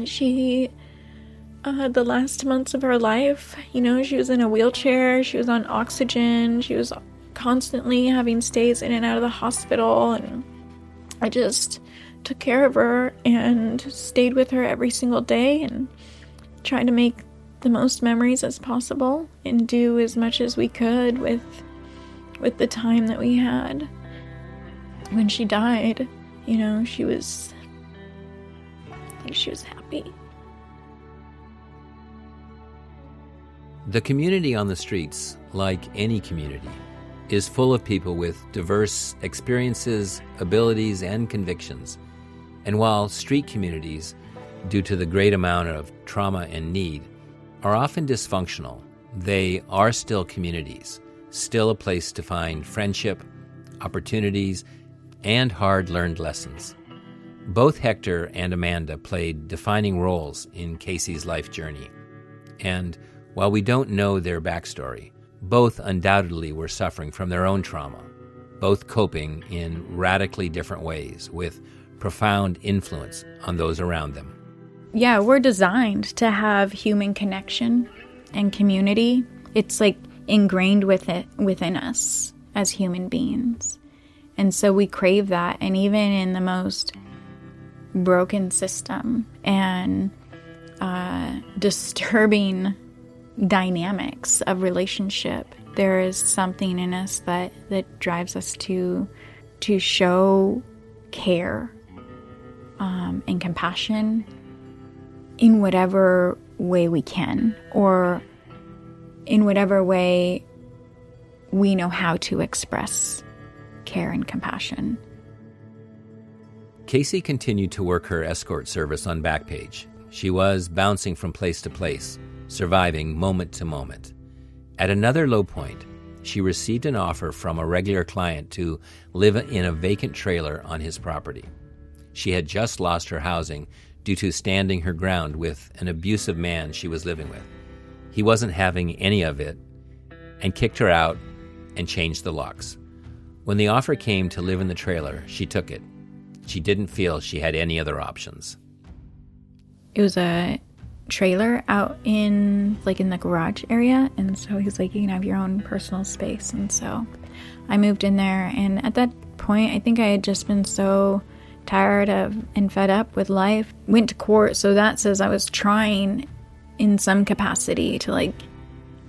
she, uh, the last months of her life, you know, she was in a wheelchair, she was on oxygen, she was constantly having stays in and out of the hospital. And I just, took care of her and stayed with her every single day and tried to make the most memories as possible and do as much as we could with with the time that we had. When she died, you know, she was I think she was happy. The community on the streets, like any community, is full of people with diverse experiences, abilities, and convictions. And while street communities, due to the great amount of trauma and need, are often dysfunctional, they are still communities, still a place to find friendship, opportunities, and hard learned lessons. Both Hector and Amanda played defining roles in Casey's life journey. And while we don't know their backstory, both undoubtedly were suffering from their own trauma, both coping in radically different ways with profound influence on those around them. Yeah, we're designed to have human connection and community. It's like ingrained with it within us as human beings. And so we crave that and even in the most broken system and uh, disturbing dynamics of relationship there is something in us that that drives us to to show care um, and compassion in whatever way we can, or in whatever way we know how to express care and compassion. Casey continued to work her escort service on Backpage. She was bouncing from place to place, surviving moment to moment. At another low point, she received an offer from a regular client to live in a vacant trailer on his property. She had just lost her housing due to standing her ground with an abusive man she was living with. He wasn't having any of it and kicked her out and changed the locks. When the offer came to live in the trailer, she took it. She didn't feel she had any other options. It was a trailer out in like in the garage area and so he's like you can have your own personal space and so I moved in there and at that point I think I had just been so tired of and fed up with life went to court so that says I was trying in some capacity to like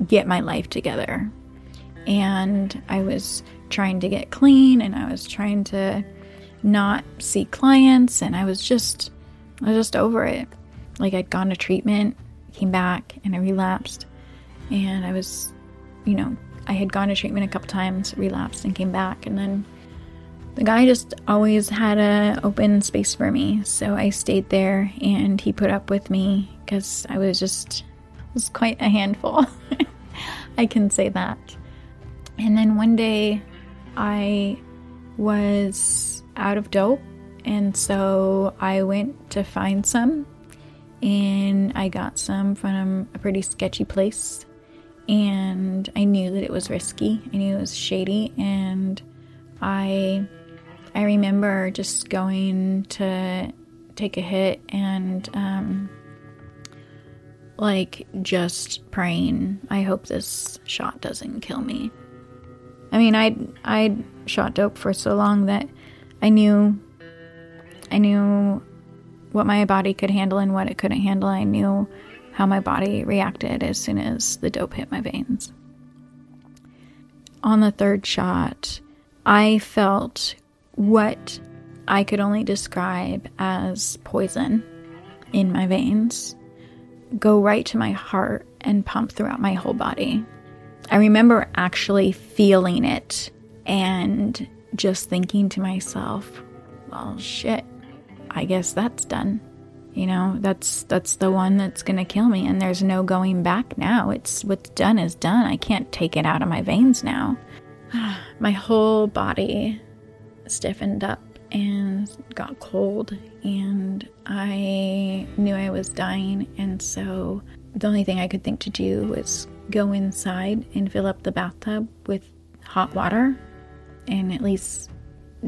get my life together and I was trying to get clean and I was trying to not see clients and I was just I was just over it like I'd gone to treatment, came back, and I relapsed. And I was, you know, I had gone to treatment a couple times, relapsed, and came back. And then the guy just always had a open space for me, so I stayed there, and he put up with me because I was just was quite a handful. <laughs> I can say that. And then one day, I was out of dope, and so I went to find some and I got some from a pretty sketchy place. And I knew that it was risky. I knew it was shady, and I I remember just going to take a hit and um, like just praying. I hope this shot doesn't kill me. I mean, I I shot dope for so long that I knew I knew what my body could handle and what it couldn't handle. I knew how my body reacted as soon as the dope hit my veins. On the third shot, I felt what I could only describe as poison in my veins go right to my heart and pump throughout my whole body. I remember actually feeling it and just thinking to myself, well, shit, I guess that's done. You know, that's that's the one that's going to kill me and there's no going back now. It's what's done is done. I can't take it out of my veins now. <sighs> my whole body stiffened up and got cold and I knew I was dying and so the only thing I could think to do was go inside and fill up the bathtub with hot water and at least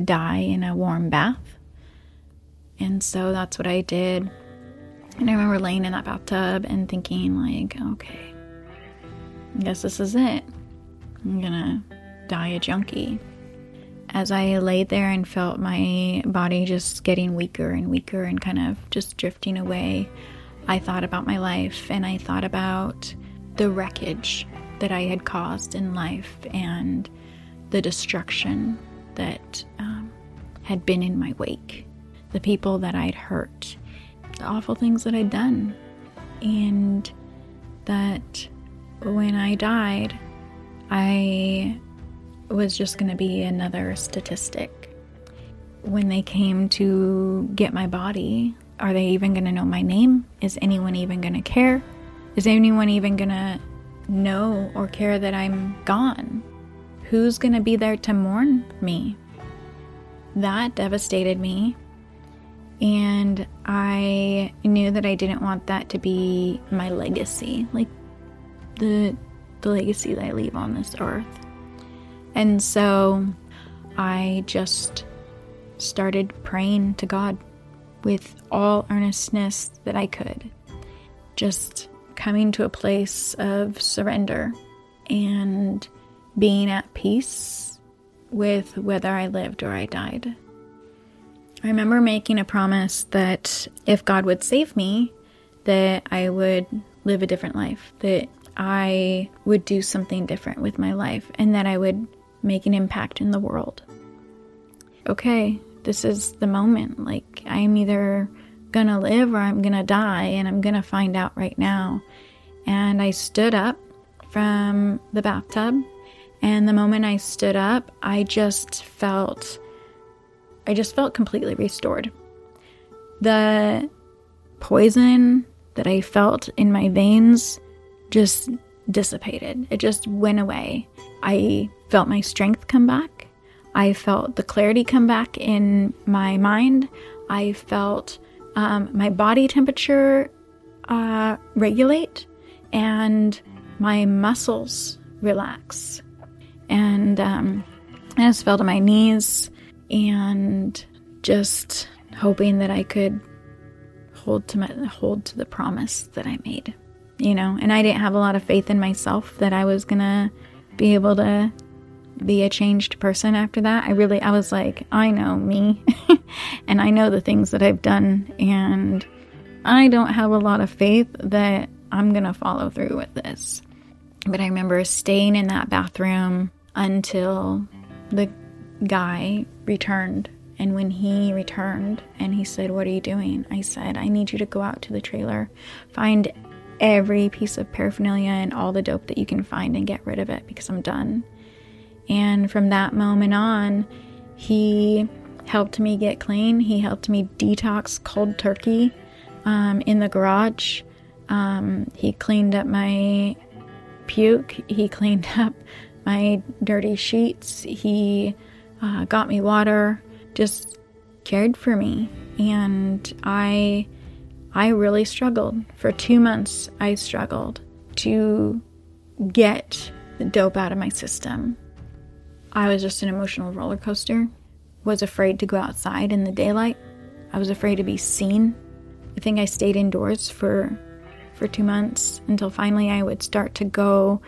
die in a warm bath. And so that's what I did. And I remember laying in that bathtub and thinking, like, okay, I guess this is it. I'm gonna die a junkie. As I laid there and felt my body just getting weaker and weaker and kind of just drifting away, I thought about my life and I thought about the wreckage that I had caused in life and the destruction that um, had been in my wake the people that I'd hurt, the awful things that I'd done, and that when I died, I was just going to be another statistic. When they came to get my body, are they even going to know my name? Is anyone even going to care? Is anyone even going to know or care that I'm gone? Who's going to be there to mourn me? That devastated me and I knew that I didn't want that to be my legacy, like the the legacy that I leave on this earth. And so I just started praying to God with all earnestness that I could. Just coming to a place of surrender and being at peace with whether I lived or I died. I remember making a promise that if God would save me, that I would live a different life, that I would do something different with my life, and that I would make an impact in the world. Okay, this is the moment. Like, I'm either gonna live or I'm gonna die, and I'm gonna find out right now. And I stood up from the bathtub, and the moment I stood up, I just felt I just felt completely restored. The poison that I felt in my veins just dissipated. It just went away. I felt my strength come back. I felt the clarity come back in my mind. I felt um, my body temperature uh, regulate and my muscles relax. And um, I just fell to my knees and just hoping that I could hold to my, hold to the promise that I made, you know. And I didn't have a lot of faith in myself that I was gonna be able to be a changed person after that. I really, I was like, I know me, <laughs> and I know the things that I've done, and I don't have a lot of faith that I'm gonna follow through with this. But I remember staying in that bathroom until the guy returned. And when he returned and he said, What are you doing? I said, I need you to go out to the trailer, find every piece of paraphernalia and all the dope that you can find and get rid of it because I'm done. And from that moment on, he helped me get clean. He helped me detox cold turkey um, in the garage. Um, he cleaned up my puke. He <laughs> cleaned up my dirty sheets. He uh, got me water, just cared for me. And I, I really struggled. For two months, I struggled to get the dope out of my system. I was just an emotional roller coaster. Was afraid to go outside in the daylight. I was afraid to be seen. I think I stayed indoors for for 2 months until finally I would start to go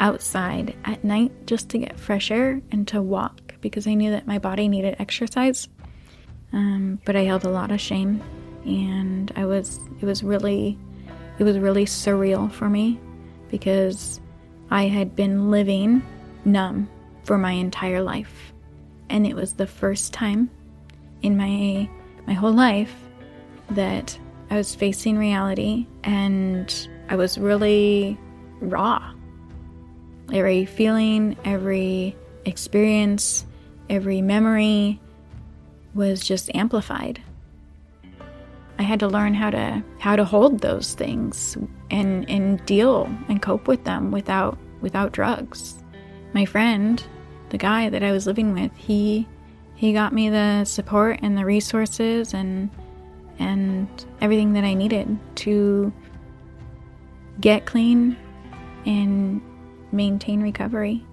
outside at night just to get fresh air and to walk because I knew that my body needed exercise. Um, but I held a lot of shame, and I was it was really it was really surreal for me because I had been living numb for my entire life, and it was the first time in my my whole life that I was facing reality and I was really raw. Every feeling, every experience, every memory was just amplified. I had to learn how to how to hold those things and and deal and cope with them without without drugs. My friend, the guy that I was living with, he he got me the support and the resources and and everything that I needed to get clean and maintain recovery.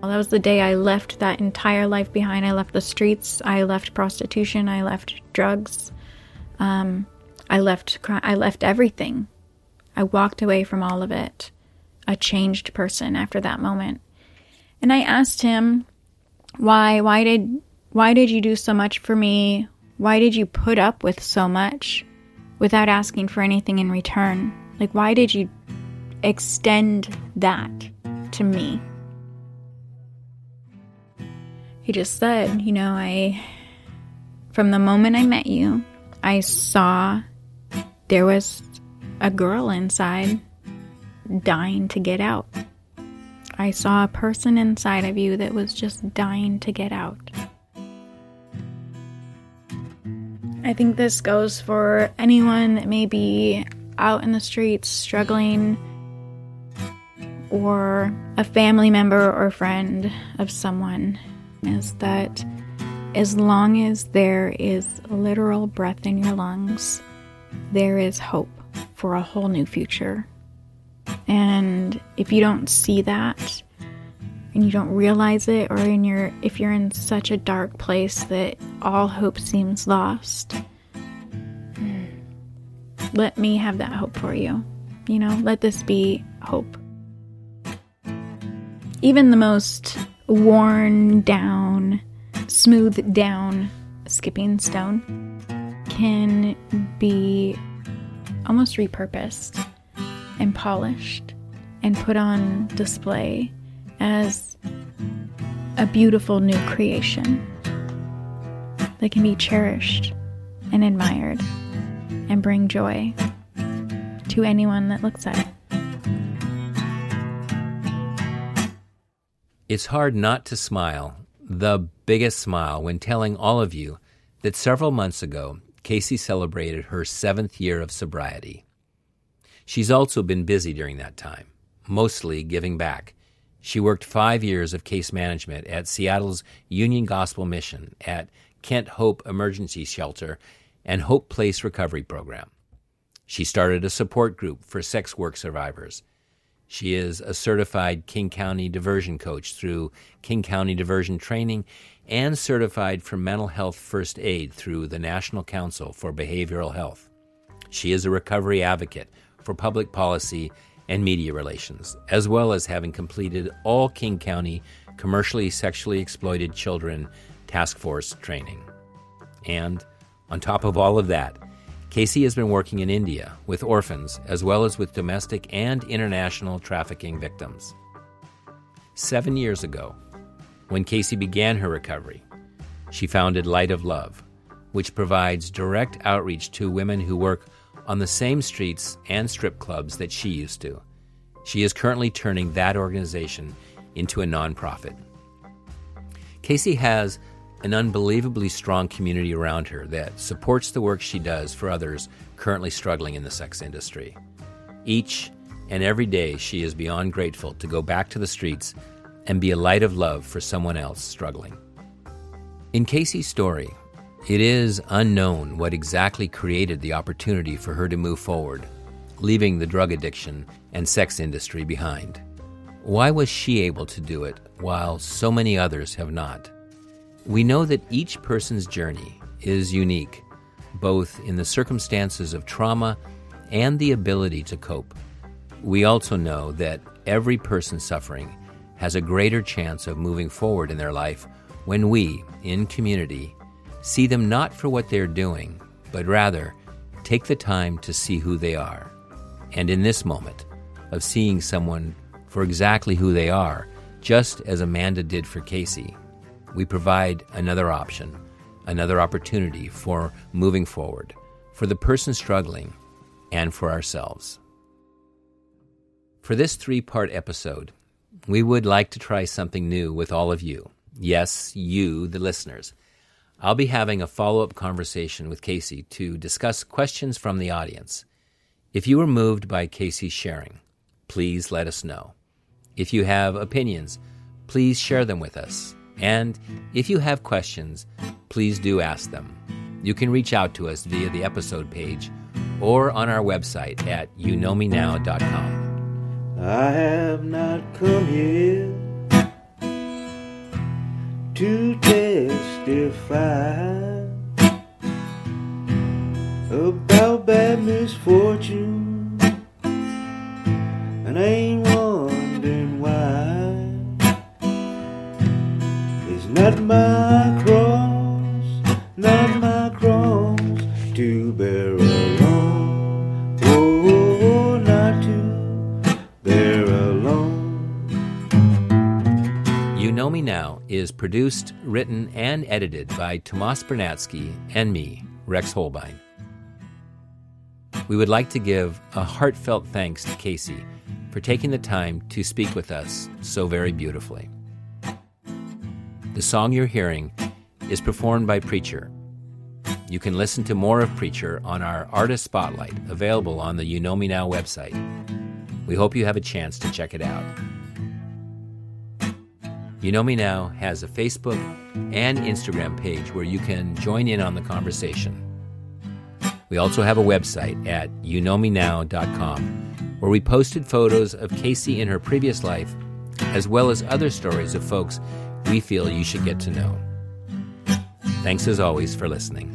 Well, that was the day I left that entire life behind. I left the streets. I left prostitution. I left drugs. Um, I left. I left everything. I walked away from all of it, a changed person after that moment. And I asked him, "Why? Why did? Why did you do so much for me? Why did you put up with so much without asking for anything in return? Like, why did you extend that to me? He just said, You know, I, from the moment I met you, I saw there was a girl inside dying to get out. I saw a person inside of you that was just dying to get out. I think this goes for anyone that may be out in the streets struggling or a family member or friend of someone is that as long as there is literal breath in your lungs, there is hope for a whole new future. And if you don't see that, and you don't realize it or in your if you're in such a dark place that all hope seems lost hmm, let me have that hope for you. You know let this be hope. Even the most worn down smoothed down skipping stone can be almost repurposed and polished and put on display as a beautiful new creation that can be cherished and admired and bring joy to anyone that looks at it. It's hard not to smile, the biggest smile, when telling all of you that several months ago, Casey celebrated her seventh year of sobriety. She's also been busy during that time, mostly giving back She worked five years of case management at Seattle's Union Gospel Mission, at Kent Hope Emergency Shelter, and Hope Place Recovery Program. She started a support group for sex work survivors. She is a certified King County diversion coach through King County Diversion Training and certified for mental health first aid through the National Council for Behavioral Health. She is a recovery advocate for public policy and media relations, as well as having completed all King County commercially sexually exploited children task force training. And on top of all of that, Casey has been working in India with orphans as well as with domestic and international trafficking victims. Seven years ago, when Casey began her recovery, she founded Light of Love, which provides direct outreach to women who work on the same streets and strip clubs that she used to. She is currently turning that organization into a nonprofit. Casey has an unbelievably strong community around her that supports the work she does for others currently struggling in the sex industry. Each and every day, she is beyond grateful to go back to the streets and be a light of love for someone else struggling. In Casey's story, it is unknown what exactly created the opportunity for her to move forward, leaving the drug addiction and sex industry behind. Why was she able to do it while so many others have not? We know that each person's journey is unique, both in the circumstances of trauma and the ability to cope. We also know that every person suffering has a greater chance of moving forward in their life when we, in community, see them not for what they're doing, but rather take the time to see who they are. And in this moment of seeing someone for exactly who they are, just as Amanda did for Casey, we provide another option, another opportunity for moving forward, for the person struggling, and for ourselves. For this three part episode, we would like to try something new with all of you. Yes, you, the listeners. I'll be having a follow up conversation with Casey to discuss questions from the audience. If you were moved by Casey's sharing, please let us know. If you have opinions, please share them with us. And if you have questions, please do ask them. You can reach out to us via the episode page or on our website at youknowmenow.com. I have not come here to testify about bad misfortune, and I ain't wondering why. It's not my cross, not my cross to bear alone. Oh, not to bear alone. You Know Me Now is produced, written, and edited by Tomas Bernatsky and me, Rex Hohlbein. We would like to give a heartfelt thanks to Casey for taking the time to speak with us so very beautifully. The song you're hearing is performed by Preacher. You can listen to more of Preacher on our Artist Spotlight, available on the You Know Me Now website. We hope you have a chance to check it out. You Know Me Now has a Facebook and Instagram page where you can join in on the conversation. We also have a website at youknowmenow.com where we posted photos of Casey in her previous life, as well as other stories of folks we feel you should get to know. Thanks as always for listening.